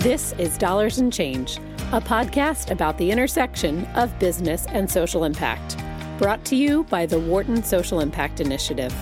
This is Dollars and Change, a podcast about the intersection of business and social impact. Brought to you by the Wharton Social Impact Initiative.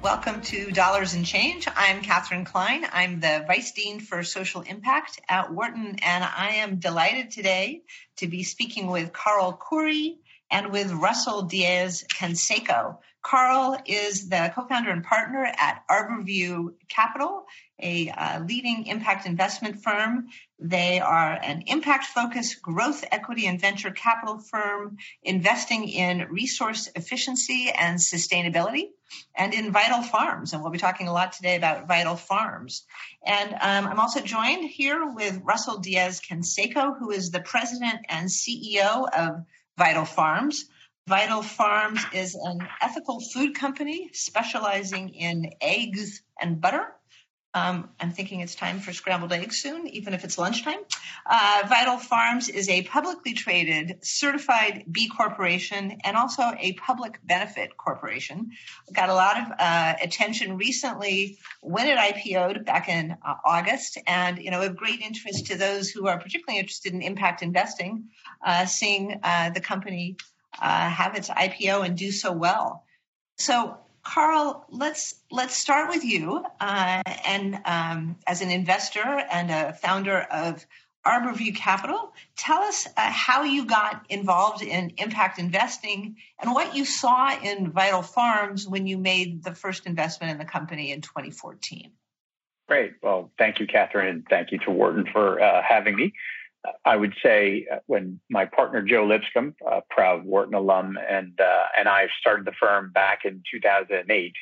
Welcome to Dollars and Change. I'm Katherine Klein. I'm the Vice Dean for Social Impact at Wharton, and I am delighted today to be speaking with Carl Khoury and with Russell Diez Canseco. Carl is the co founder and partner at Arborview Capital, a uh, leading impact investment firm. They are an impact focused growth equity and venture capital firm investing in resource efficiency and sustainability and in vital farms. And we'll be talking a lot today about vital farms. And um, I'm also joined here with Russell Diez Canseco, who is the president and CEO of Vital Farms. Vital Farms is an ethical food company specializing in eggs and butter. Um, I'm thinking it's time for scrambled eggs soon, even if it's lunchtime. Uh, Vital Farms is a publicly traded, certified B corporation and also a public benefit corporation. Got a lot of uh, attention recently when it IPO'd back in uh, August, and you know of great interest to those who are particularly interested in impact investing, uh, seeing uh, the company uh, have its IPO and do so well. So Carl, let's let's start with you. Uh, and um, as an investor and a founder of Arborview Capital, tell us uh, how you got involved in impact investing and what you saw in Vital Farms when you made the first investment in the company in 2014. Great. Well, thank you, Katherine, and thank you to Wharton for uh, having me. I would say uh, when my partner Joe Lipscomb, a proud Wharton alum, and uh, and I started the firm back in 2008,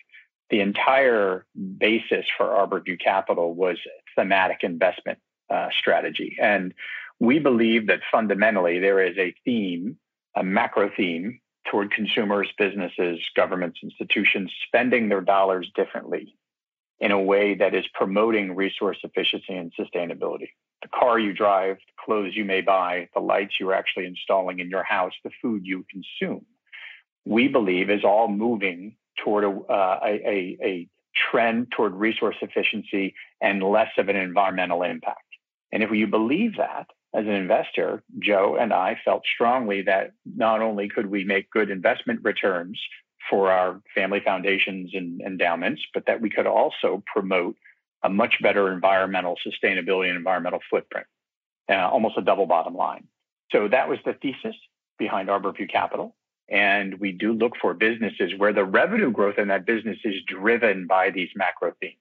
the entire basis for Arborview Capital was thematic investment uh, strategy, and we believe that fundamentally there is a theme, a macro theme toward consumers, businesses, governments, institutions spending their dollars differently in a way that is promoting resource efficiency and sustainability the car you drive, the clothes you may buy, the lights you're actually installing in your house, the food you consume, we believe is all moving toward a, uh, a, a trend toward resource efficiency and less of an environmental impact. And if you believe that, as an investor, Joe and I felt strongly that not only could we make good investment returns for our family foundations and endowments, but that we could also promote a much better environmental sustainability and environmental footprint, uh, almost a double bottom line. So that was the thesis behind Arborview Capital. And we do look for businesses where the revenue growth in that business is driven by these macro themes.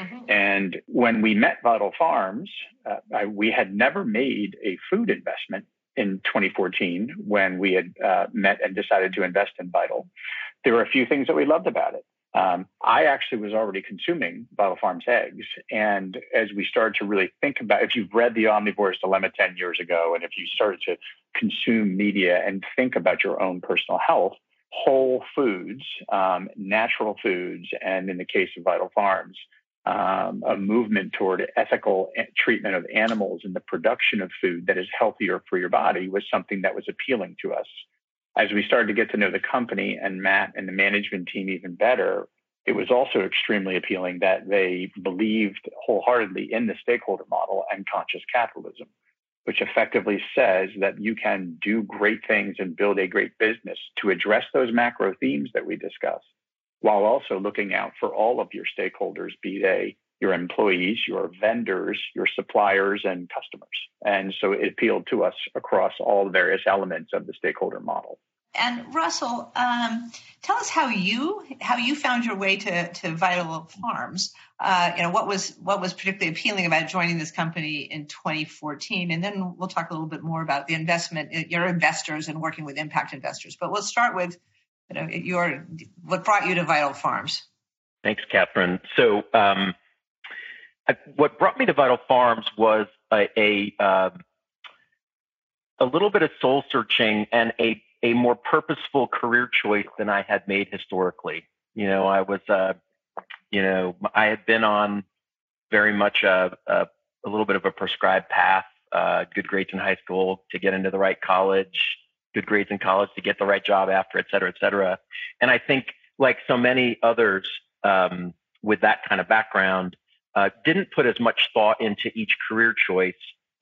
Mm-hmm. And when we met Vital Farms, uh, I, we had never made a food investment in 2014 when we had uh, met and decided to invest in Vital. There were a few things that we loved about it. Um, I actually was already consuming Vital Farms eggs. And as we started to really think about, if you've read The Omnivore's Dilemma 10 years ago, and if you started to consume media and think about your own personal health, whole foods, um, natural foods, and in the case of Vital Farms, um, a movement toward ethical treatment of animals and the production of food that is healthier for your body was something that was appealing to us as we started to get to know the company and Matt and the management team even better, it was also extremely appealing that they believed wholeheartedly in the stakeholder model and conscious capitalism, which effectively says that you can do great things and build a great business to address those macro themes that we discuss, while also looking out for all of your stakeholders, be they your employees, your vendors, your suppliers, and customers. And so it appealed to us across all the various elements of the stakeholder model. And Russell, um, tell us how you how you found your way to, to Vital Farms. Uh, you know what was what was particularly appealing about joining this company in 2014, and then we'll talk a little bit more about the investment, uh, your investors, and working with impact investors. But we'll start with you know your what brought you to Vital Farms. Thanks, Katherine. So, um, what brought me to Vital Farms was a a, um, a little bit of soul searching and a a more purposeful career choice than I had made historically. You know, I was, uh, you know, I had been on very much a, a, a little bit of a prescribed path, uh, good grades in high school to get into the right college, good grades in college to get the right job after, et cetera, et cetera. And I think, like so many others um, with that kind of background, uh, didn't put as much thought into each career choice,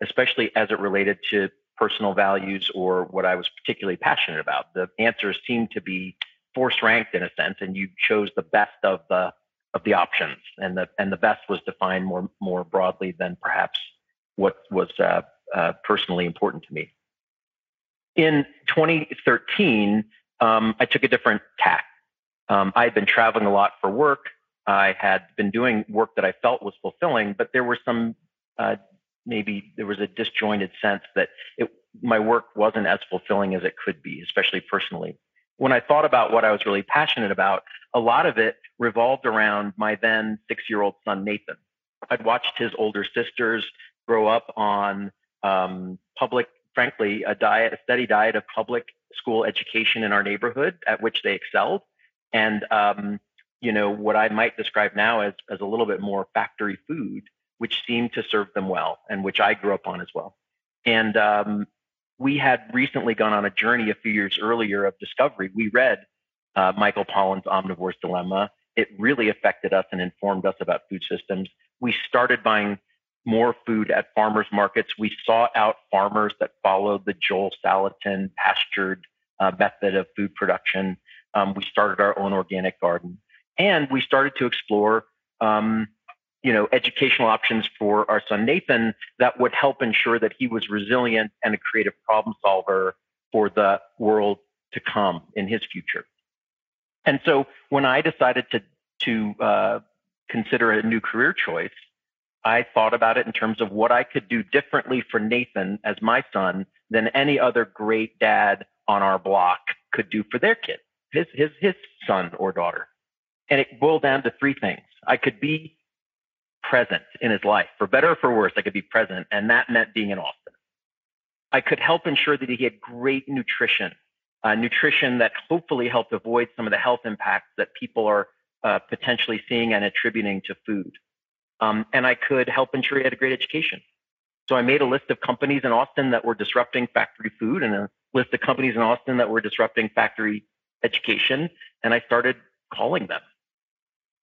especially as it related to personal values or what I was particularly passionate about. The answers seemed to be force ranked in a sense, and you chose the best of the of the options, and the and the best was defined more more broadly than perhaps what was uh, uh, personally important to me. In 2013, um, I took a different tack. Um, I had been traveling a lot for work. I had been doing work that I felt was fulfilling, but there were some uh, maybe there was a disjointed sense that it, my work wasn't as fulfilling as it could be, especially personally. When I thought about what I was really passionate about, a lot of it revolved around my then six year old son, Nathan. I'd watched his older sisters grow up on um, public, frankly, a diet, a steady diet of public school education in our neighborhood at which they excelled. And, um, you know, what I might describe now as, as a little bit more factory food, which seemed to serve them well and which I grew up on as well. And um, we had recently gone on a journey a few years earlier of discovery. We read uh, Michael Pollan's Omnivore's Dilemma. It really affected us and informed us about food systems. We started buying more food at farmers markets. We sought out farmers that followed the Joel Salatin pastured uh, method of food production. Um, we started our own organic garden, and we started to explore, um, you know, educational options for our son Nathan that would help ensure that he was resilient and a creative problem solver for the world to come in his future. And so, when I decided to to uh, consider a new career choice, I thought about it in terms of what I could do differently for Nathan as my son than any other great dad on our block could do for their kid, his his his son or daughter. And it boiled down to three things. I could be present in his life, for better or for worse, I could be present, and that meant being in Austin. I could help ensure that he had great nutrition, uh, nutrition that hopefully helped avoid some of the health impacts that people are uh, potentially seeing and attributing to food um, and I could help ensure he had a great education. So I made a list of companies in Austin that were disrupting factory food and a list of companies in Austin that were disrupting factory education, and I started calling them.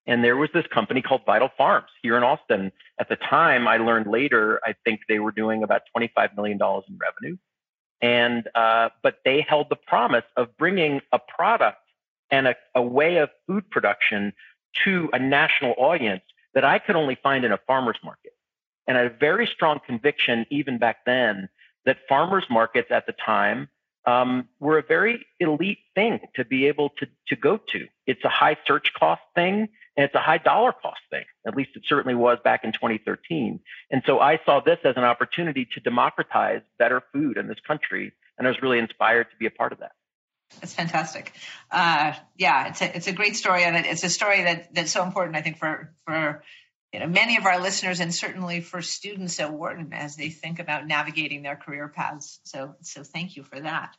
And there was this company called Vital Farms here in Austin. At the time, I learned later, I think they were doing about $25 million in revenue. And, uh, but they held the promise of bringing a product and a, a way of food production to a national audience that I could only find in a farmer's market. And I had a very strong conviction, even back then, that farmers markets at the time um, were a very elite thing to be able to, to go to. It's a high search cost thing and it's a high dollar cost thing. At least it certainly was back in 2013. And so I saw this as an opportunity to democratize better food in this country. And I was really inspired to be a part of that. That's fantastic. Uh, yeah, it's a it's a great story, and it's a story that that's so important. I think for for you know many of our listeners, and certainly for students at Wharton as they think about navigating their career paths. So so thank you for that.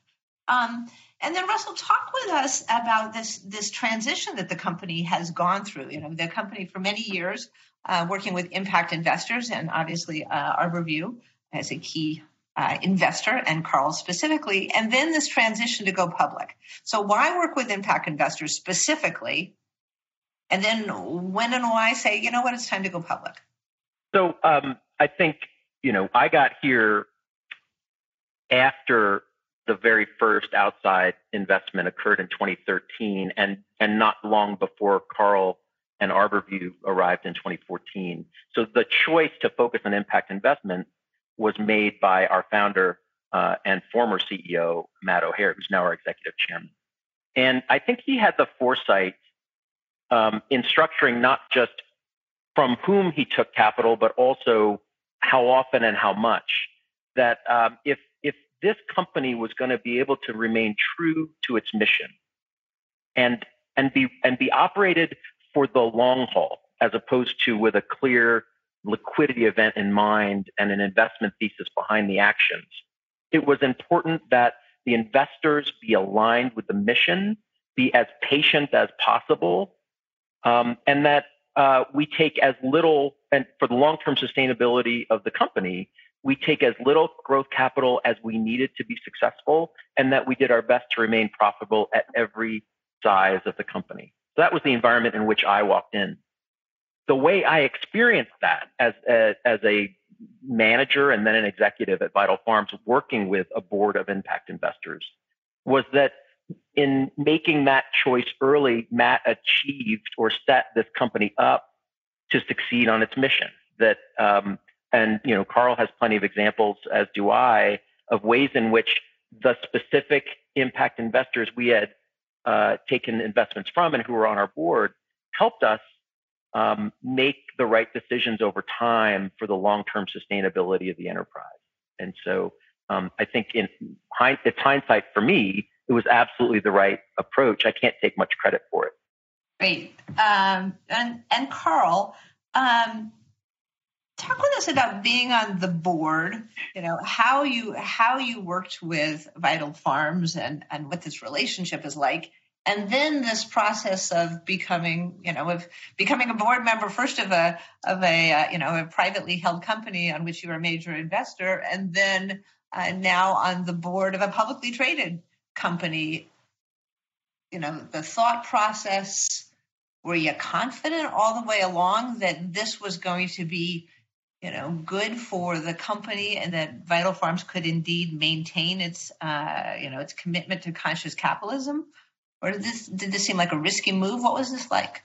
Um, and then Russell, talk with us about this this transition that the company has gone through. You know, the company for many years uh, working with impact investors, and obviously uh, ArborView as a key uh, investor and Carl specifically, and then this transition to go public. So, why work with impact investors specifically? And then when and why say, you know what, it's time to go public? So, um, I think, you know, I got here after the very first outside investment occurred in 2013 and, and not long before Carl and ArborView arrived in 2014. So the choice to focus on impact investment was made by our founder uh, and former CEO, Matt O'Hayer, who's now our executive chairman. And I think he had the foresight um, in structuring not just from whom he took capital, but also how often and how much. That um, if if this company was going to be able to remain true to its mission and and be and be operated for the long haul, as opposed to with a clear liquidity event in mind and an investment thesis behind the actions. It was important that the investors be aligned with the mission, be as patient as possible, um, and that uh, we take as little, and for the long term sustainability of the company, we take as little growth capital as we needed to be successful, and that we did our best to remain profitable at every size of the company. So that was the environment in which I walked in. the way I experienced that as a, as a manager and then an executive at Vital Farms working with a board of impact investors was that in making that choice early, Matt achieved or set this company up to succeed on its mission. That um, and you know, Carl has plenty of examples, as do I, of ways in which the specific impact investors we had uh, taken investments from and who were on our board helped us um, make the right decisions over time for the long-term sustainability of the enterprise. And so um, I think in hind- it's hindsight for me, it was absolutely the right approach. I can't take much credit for it. Great. Um, and, and Carl, um, talk with us about being on the board you know how you how you worked with vital farms and and what this relationship is like and then this process of becoming you know of becoming a board member first of a of a uh, you know a privately held company on which you're a major investor and then uh, now on the board of a publicly traded company you know the thought process were you confident all the way along that this was going to be you know good for the company and that vital farms could indeed maintain its uh, you know its commitment to conscious capitalism or did this did this seem like a risky move? What was this like?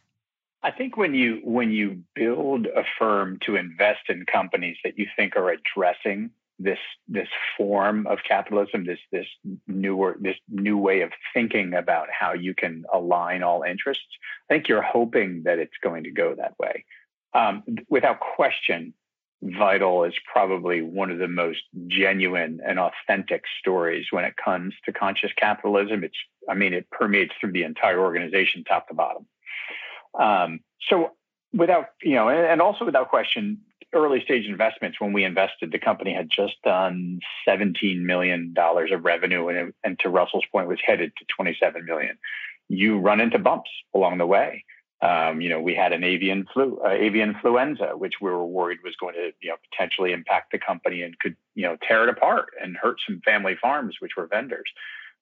I think when you when you build a firm to invest in companies that you think are addressing this this form of capitalism, this this newer this new way of thinking about how you can align all interests, I think you're hoping that it's going to go that way. Um, without question, Vital is probably one of the most genuine and authentic stories when it comes to conscious capitalism. It's, I mean, it permeates through the entire organization, top to bottom. Um, so, without, you know, and also without question, early stage investments, when we invested, the company had just done $17 million of revenue, and, and to Russell's point, was headed to 27 million. You run into bumps along the way. Um, you know, we had an avian flu, uh, avian influenza, which we were worried was going to, you know, potentially impact the company and could, you know, tear it apart and hurt some family farms, which were vendors.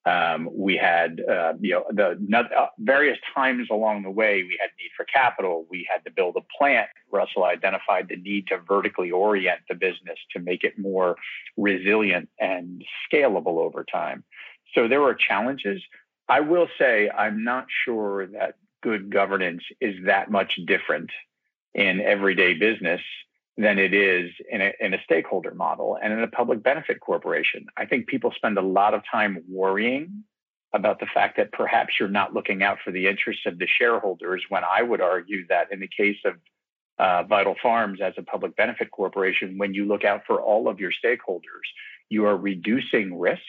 Um, we had, uh, you know, the uh, various times along the way, we had need for capital. We had to build a plant. Russell identified the need to vertically orient the business to make it more resilient and scalable over time. So there were challenges. I will say I'm not sure that good governance is that much different in everyday business than it is in a, in a stakeholder model and in a public benefit corporation. I think people spend a lot of time worrying about the fact that perhaps you're not looking out for the interests of the shareholders when I would argue that in the case of uh, Vital Farms as a public benefit corporation, when you look out for all of your stakeholders, you are reducing risks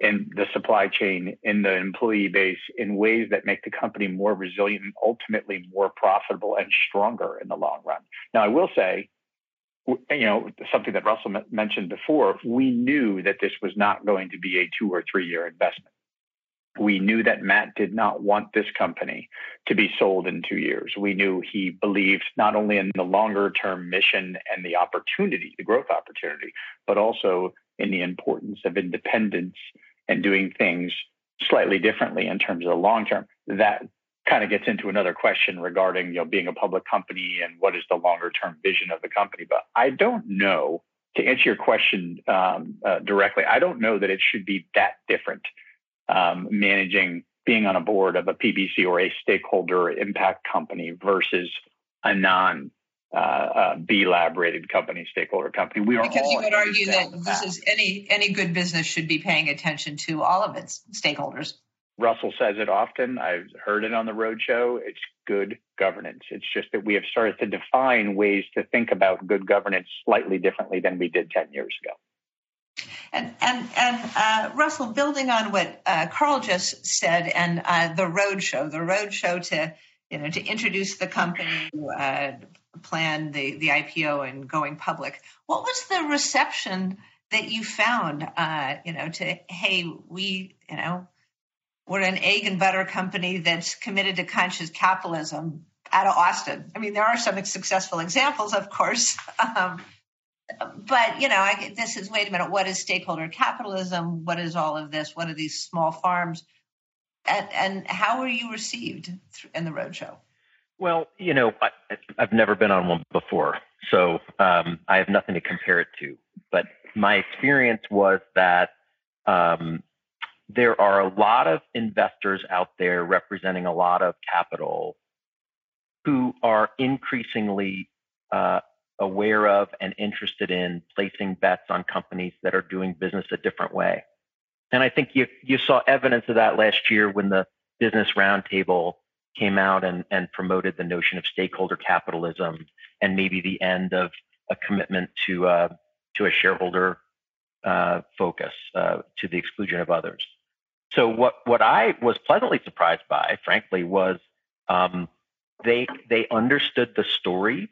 in the supply chain, in the employee base, in ways that make the company more resilient and ultimately more profitable and stronger in the long run. Now, I will say, you know, something that Russell mentioned before, we knew that this was not going to be a two or three year investment. We knew that Matt did not want this company to be sold in two years. We knew he believed not only in the longer term mission and the opportunity, the growth opportunity, but also in the importance of independence and doing things slightly differently in terms of the long term. That kind of gets into another question regarding you know being a public company and what is the longer term vision of the company. But I don't know to answer your question um, uh, directly. I don't know that it should be that different um, managing being on a board of a PBC or a stakeholder impact company versus a non uh, uh, B lab rated company, stakeholder company. We are because you would argue that this is any any good business should be paying attention to all of its stakeholders. Russell says it often. I've heard it on the roadshow. It's good governance. It's just that we have started to define ways to think about good governance slightly differently than we did ten years ago. And and and uh, Russell, building on what uh, Carl just said, and uh, the roadshow, the roadshow to you know to introduce the company, uh, plan the the IPO and going public. What was the reception that you found? Uh, you know, to hey, we you know we're an egg and butter company that's committed to conscious capitalism out of Austin. I mean, there are some successful examples, of course. Um, but you know, I, this is wait a minute. What is stakeholder capitalism? What is all of this? What are these small farms? And, and how were you received in the roadshow? Well, you know, I, have never been on one before, so um, I have nothing to compare it to. But my experience was that um, there are a lot of investors out there representing a lot of capital who are increasingly uh, aware of and interested in placing bets on companies that are doing business a different way. And I think you you saw evidence of that last year when the Business Roundtable came out and, and promoted the notion of stakeholder capitalism and maybe the end of a commitment to uh, to a shareholder uh, focus uh, to the exclusion of others. So what what I was pleasantly surprised by, frankly, was um, they they understood the story,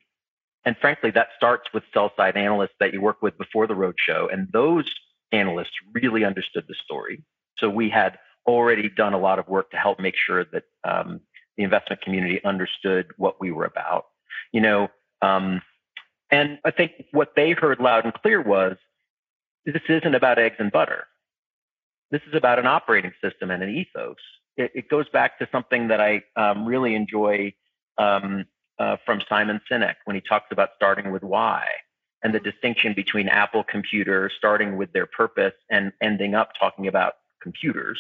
and frankly, that starts with sell side analysts that you work with before the roadshow, and those analysts really understood the story. So we had already done a lot of work to help make sure that um, the investment community understood what we were about. You know, um, and I think what they heard loud and clear was this isn't about eggs and butter. This is about an operating system and an ethos. It, it goes back to something that I um, really enjoy um, uh, from Simon Sinek when he talks about starting with why and the distinction between Apple Computer starting with their purpose and ending up talking about computers,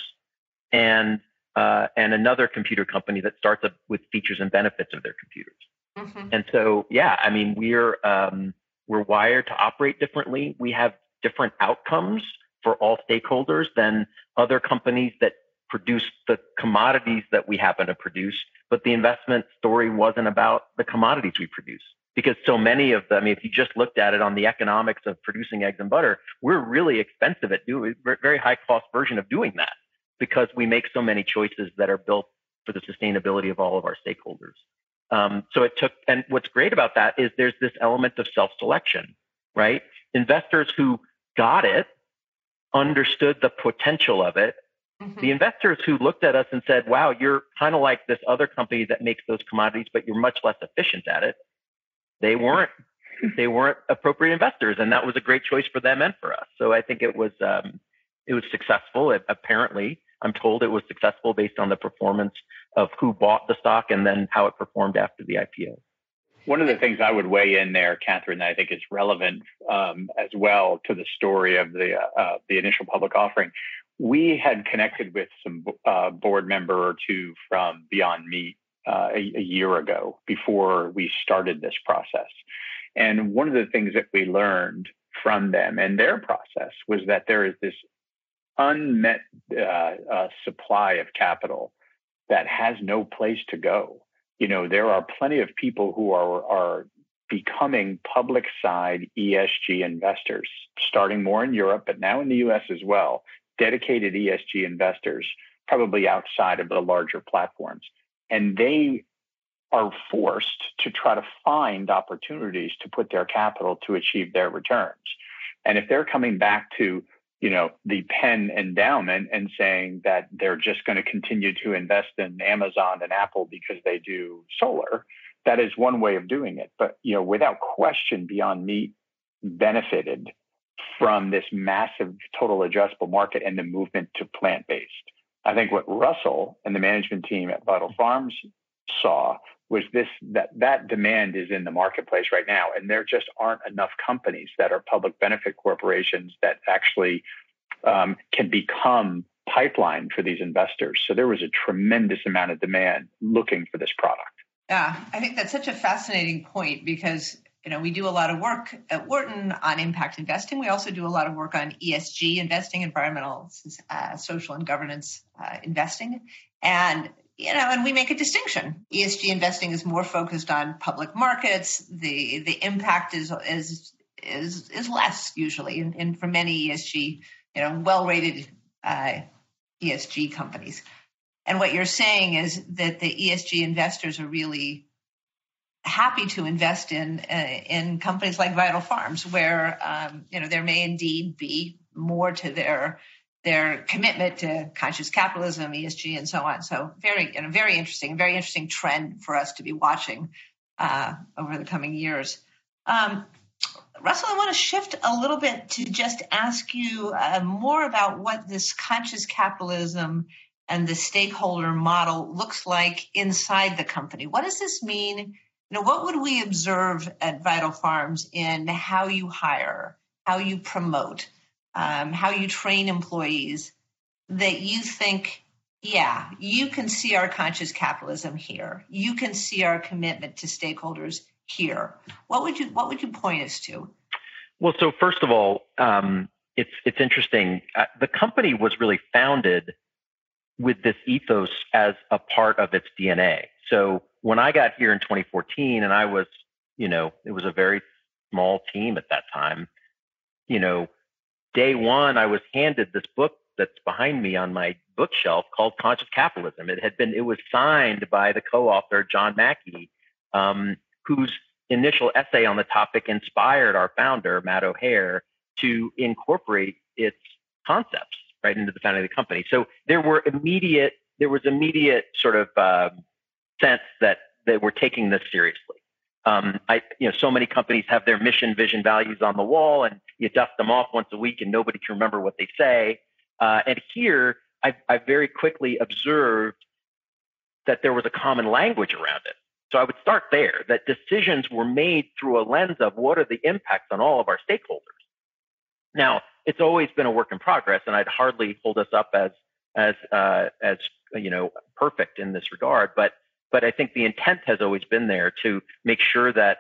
and uh, and another computer company that starts up with features and benefits of their computers. Mm-hmm. And so, yeah, I mean, we're um, we're wired to operate differently. We have different outcomes for all stakeholders than other companies that produce the commodities that we happen to produce. But the investment story wasn't about the commodities we produce because so many of them, I mean, if you just looked at it on the economics of producing eggs and butter, we're really expensive at doing very high cost version of doing that because we make so many choices that are built for the sustainability of all of our stakeholders. Um, so it took, and what's great about that is there's this element of self selection, right? Investors who got it, understood the potential of it. Mm-hmm. The investors who looked at us and said, wow, you're kind of like this other company that makes those commodities, but you're much less efficient at it they weren't they weren't appropriate investors, and that was a great choice for them and for us. So I think it was um, it was successful. It, apparently, I'm told it was successful based on the performance of who bought the stock and then how it performed after the IPO. One of the things I would weigh in there, Katherine, that I think is relevant um, as well to the story of the uh, the initial public offering. We had connected with some uh, board member or two from Beyond Meat uh, a, a year ago before we started this process. And one of the things that we learned from them and their process was that there is this unmet uh, uh, supply of capital that has no place to go. You know, there are plenty of people who are are becoming public side ESG investors, starting more in Europe, but now in the US as well, dedicated ESG investors, probably outside of the larger platforms and they are forced to try to find opportunities to put their capital to achieve their returns. And if they're coming back to you know the Penn endowment and saying that they're just going to continue to invest in Amazon and Apple because they do solar, that is one way of doing it. But you know, without question, Beyond Meat benefited from this massive total addressable market and the movement to plant based. I think what Russell and the management team at Vital Farms saw was this that that demand is in the marketplace right now, and there just aren't enough companies that are public benefit corporations that actually um, can become pipeline for these investors. So there was a tremendous amount of demand looking for this product. Yeah, I think that's such a fascinating point because you know, we do a lot of work at Wharton on impact investing. We also do a lot of work on ESG investing, environmental, uh, social, and governance uh, investing. And you know, and we make a distinction. ESG investing is more focused on public markets. The the impact is is is is less usually, and, for many ESG, you know, well rated uh, ESG companies. And what you're saying is that the ESG investors are really happy to invest in uh, in companies like Vital Farms, where um, you know there may indeed be more to their their commitment to conscious capitalism, ESG, and so on. So very very interesting, very interesting trend for us to be watching uh, over the coming years. Um, Russell, I want to shift a little bit to just ask you uh, more about what this conscious capitalism and the stakeholder model looks like inside the company. What does this mean? You know, what would we observe at Vital Farms in how you hire, how you promote, um, how you train employees that you think, yeah, you can see our conscious capitalism here. You can see our commitment to stakeholders here. What would you What would you point us to? Well, so first of all, um, it's it's interesting. Uh, the company was really founded with this ethos as a part of its DNA. So when I got here in 2014, and I was, you know, it was a very small team at that time. You know, day one, I was handed this book that's behind me on my bookshelf called Conscious Capitalism. It had been, it was signed by the co-author John Mackey, um, whose initial essay on the topic inspired our founder Matt O'Hayer to incorporate its concepts right into the founding of the company. So there were immediate, there was immediate sort of uh, sense that they were taking this seriously. Um, I, you know, so many companies have their mission, vision, values on the wall, and you dust them off once a week, and nobody can remember what they say. Uh, and here, I, I very quickly observed that there was a common language around it. So I would start there. That decisions were made through a lens of what are the impacts on all of our stakeholders. Now, it's always been a work in progress, and I'd hardly hold us up as as uh, as you know perfect in this regard. But but I think the intent has always been there to make sure that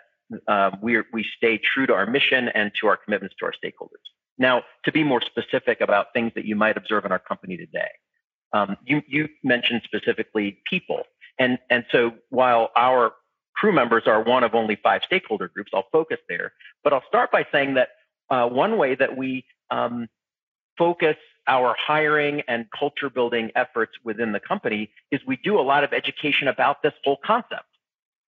um, we we stay true to our mission and to our commitments to our stakeholders. Now, to be more specific about things that you might observe in our company today, um, you you mentioned specifically people, and and so while our crew members are one of only five stakeholder groups, I'll focus there. But I'll start by saying that uh, one way that we um, focus our hiring and culture building efforts within the company is we do a lot of education about this whole concept,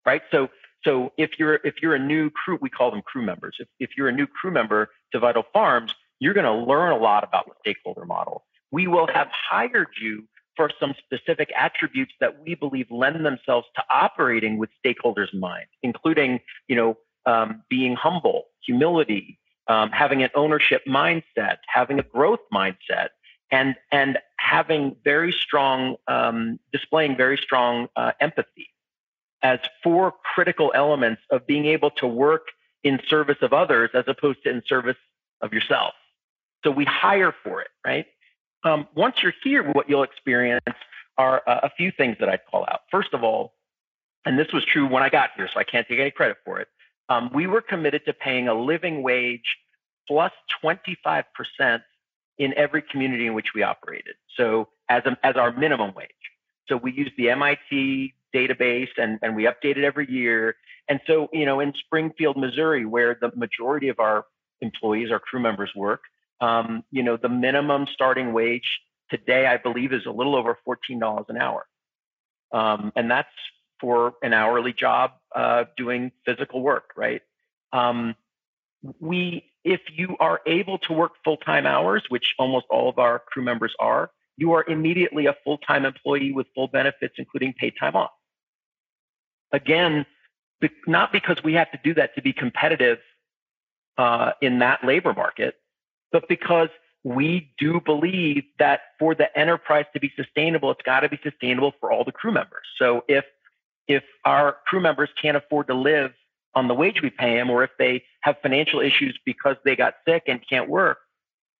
right? So, so if you're if you're a new crew, we call them crew members. If, if you're a new crew member to Vital Farms, you're going to learn a lot about the stakeholder model. We will have hired you for some specific attributes that we believe lend themselves to operating with stakeholders in mind, including, you know, um, being humble, humility, um, having an ownership mindset, having a growth mindset, and and having very strong, um, displaying very strong uh, empathy as four critical elements of being able to work in service of others as opposed to in service of yourself. So we hire for it, right? Um, once you're here, what you'll experience are uh, a few things that I'd call out. First of all, and this was true when I got here, so I can't take any credit for it um, we were committed to paying a living wage plus 25% in every community in which we operated. So as, a, as our minimum wage. So we used the MIT database and, and we update it every year. And so, you know, in Springfield, Missouri, where the majority of our employees, our crew members work, um, you know, the minimum starting wage today, I believe, is a little over $14 an hour. Um, and that's for an hourly job uh, doing physical work, right? Um, we, if you are able to work full time hours, which almost all of our crew members are, you are immediately a full time employee with full benefits, including paid time off. Again, not because we have to do that to be competitive uh, in that labor market, but because we do believe that for the enterprise to be sustainable, it's got to be sustainable for all the crew members. So if if our crew members can't afford to live on the wage we pay them, or if they have financial issues because they got sick and can't work,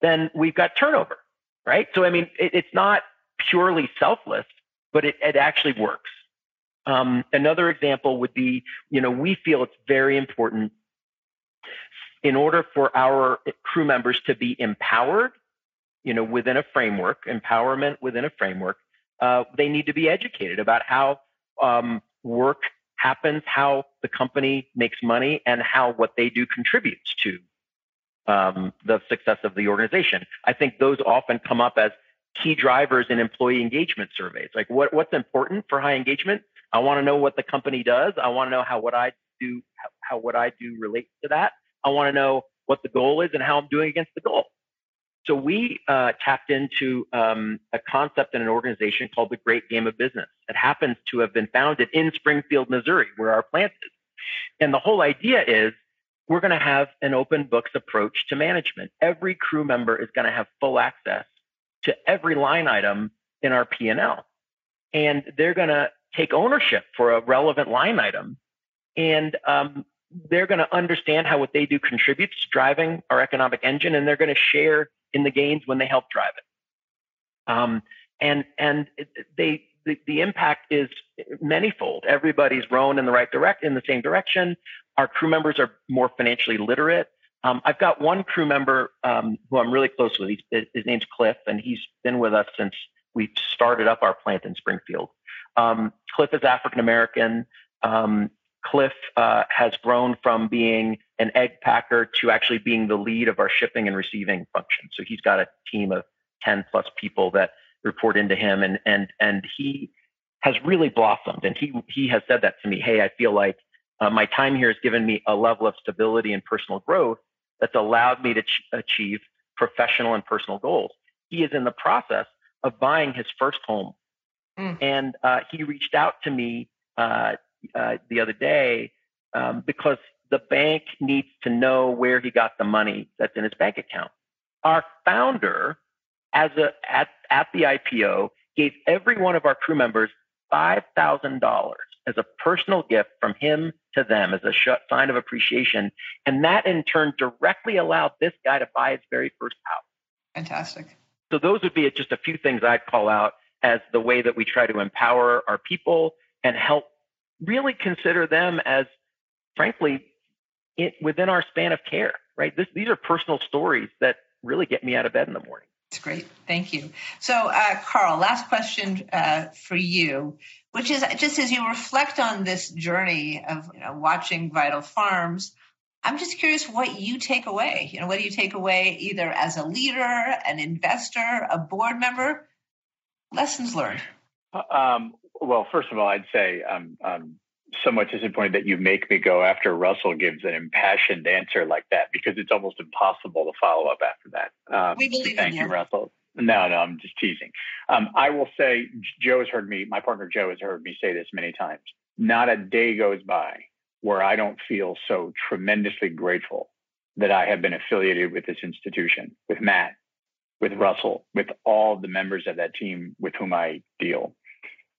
then we've got turnover, right? So, I mean, it, it's not purely selfless, but it, it actually works. Um, another example would be, you know, we feel it's very important in order for our crew members to be empowered, you know, within a framework, empowerment within a framework, uh, they need to be educated about how um, work happens, how the company makes money, and how what they do contributes to um, the success of the organization. I think those often come up as key drivers in employee engagement surveys. Like what, what's important for high engagement? I want to know what the company does. I want to know how what I do, how, how what I do relates to that. I want to know what the goal is and how I'm doing against the goal. So we uh, tapped into um, a concept in an organization called the Great Game of Business. It happens to have been founded in Springfield, Missouri, where our plant is. And the whole idea is we're going to have an open books approach to management. Every crew member is going to have full access to every line item in our P&L. And they're going to take ownership for a relevant line item. And um, they're going to understand how what they do contributes to driving our economic engine, and they're going to share in the gains when they help drive it. Um, and and they the, the impact is manyfold. Everybody's rowing in the right direct in the same direction. Our crew members are more financially literate. Um, I've got one crew member um, who I'm really close with. He's, his name's Cliff, and he's been with us since we started up our plant in Springfield. Um, Cliff is African American. Um, Cliff uh, has grown from being an egg packer to actually being the lead of our shipping and receiving function. So he's got a team of 10 plus people that report into him, and and and he has really blossomed. And he he has said that to me. Hey, I feel like uh, my time here has given me a level of stability and personal growth that's allowed me to ch- achieve professional and personal goals. He is in the process of buying his first home, mm. and uh, he reached out to me uh, uh, the other day um, because the bank needs to know where he got the money that's in his bank account. Our founder, as a at at the IPO, gave every one of our crew members five thousand dollars as a personal gift from him to them as a sign of appreciation, and that in turn directly allowed this guy to buy his very first house. Fantastic. So those would be just a few things I'd call out as the way that we try to empower our people and help really consider them as, frankly, it, within our span of care, right? This, these are personal stories that really get me out of bed in the morning. That's great. Thank you. So, uh, Carl, last question uh, for you, which is just as you reflect on this journey of you know, watching Vital Farms, I'm just curious what you take away. You know, what do you take away either as a leader, an investor, a board member? Lessons learned. Uh, um, well, first of all, I'd say I'm, I'm somewhat disappointed that you make me go after Russell gives an impassioned answer like that because it's almost impossible to follow up after that. Um, we believe thank you, Russell. No, no, I'm just teasing. Um, I will say, Joe has heard me, my partner Joe has heard me say this many times. Not a day goes by where I don't feel so tremendously grateful that I have been affiliated with this institution, with Matt, with Russell, with all the members of that team with whom I deal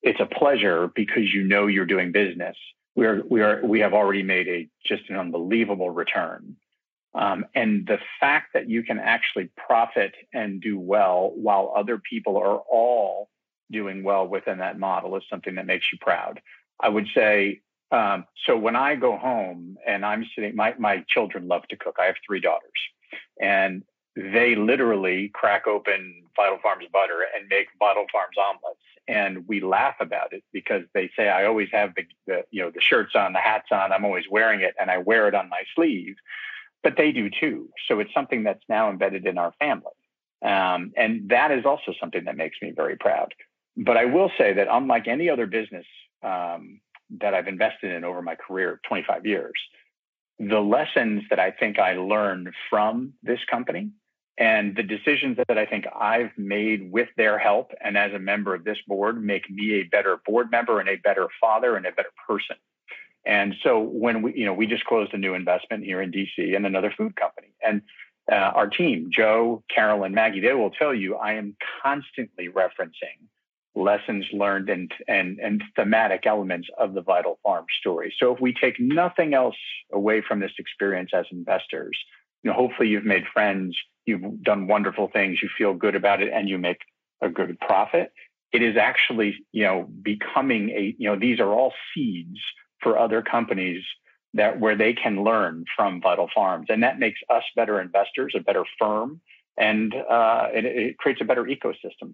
it's a pleasure because you know you're doing business. We are we are we have already made a just an unbelievable return. Um, and the fact that you can actually profit and do well while other people are all doing well within that model is something that makes you proud. I would say um, so when I go home and I'm sitting, my, my children love to cook. I have three daughters and they literally crack open Vital Farms butter and make Vital Farms omelets and we laugh about it because they say I always have the, the, you know the shirts on, the hats on. I'm always wearing it, and I wear it on my sleeve. But they do too. So it's something that's now embedded in our family, um, and that is also something that makes me very proud. But I will say that unlike any other business um, that I've invested in over my career, 25 years, the lessons that I think I learned from this company and the decisions that I think I've made with their help and as a member of this board make me a better board member and a better father and a better person. And so when we, you know, we just closed a new investment here in DC in another food company. And uh, our team, Joe, Carol, and Maggie, they will tell you I am constantly referencing lessons learned and, and, and thematic elements of the Vital Farm story. So if we take nothing else away from this experience as investors, you know, hopefully you've made friends you've done wonderful things, you feel good about it, and you make a good profit. It is actually, you know, becoming a, you know, these are all seeds for other companies that where they can learn from Vital Farms, and that makes us better investors, a better firm, and uh, it, it creates a better ecosystem.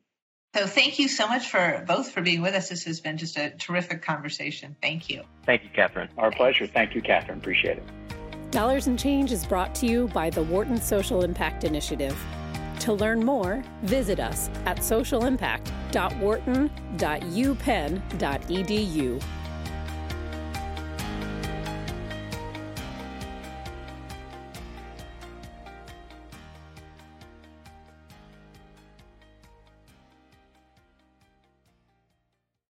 So thank you so much for both for being with us. This has been just a terrific conversation. Thank you. Thank you, Katherine. Our pleasure. Thank you, Katherine. Appreciate it. Dollars and Change is brought to you by the Wharton Social Impact Initiative. To learn more, visit us at socialimpact.wharton.upenn.edu.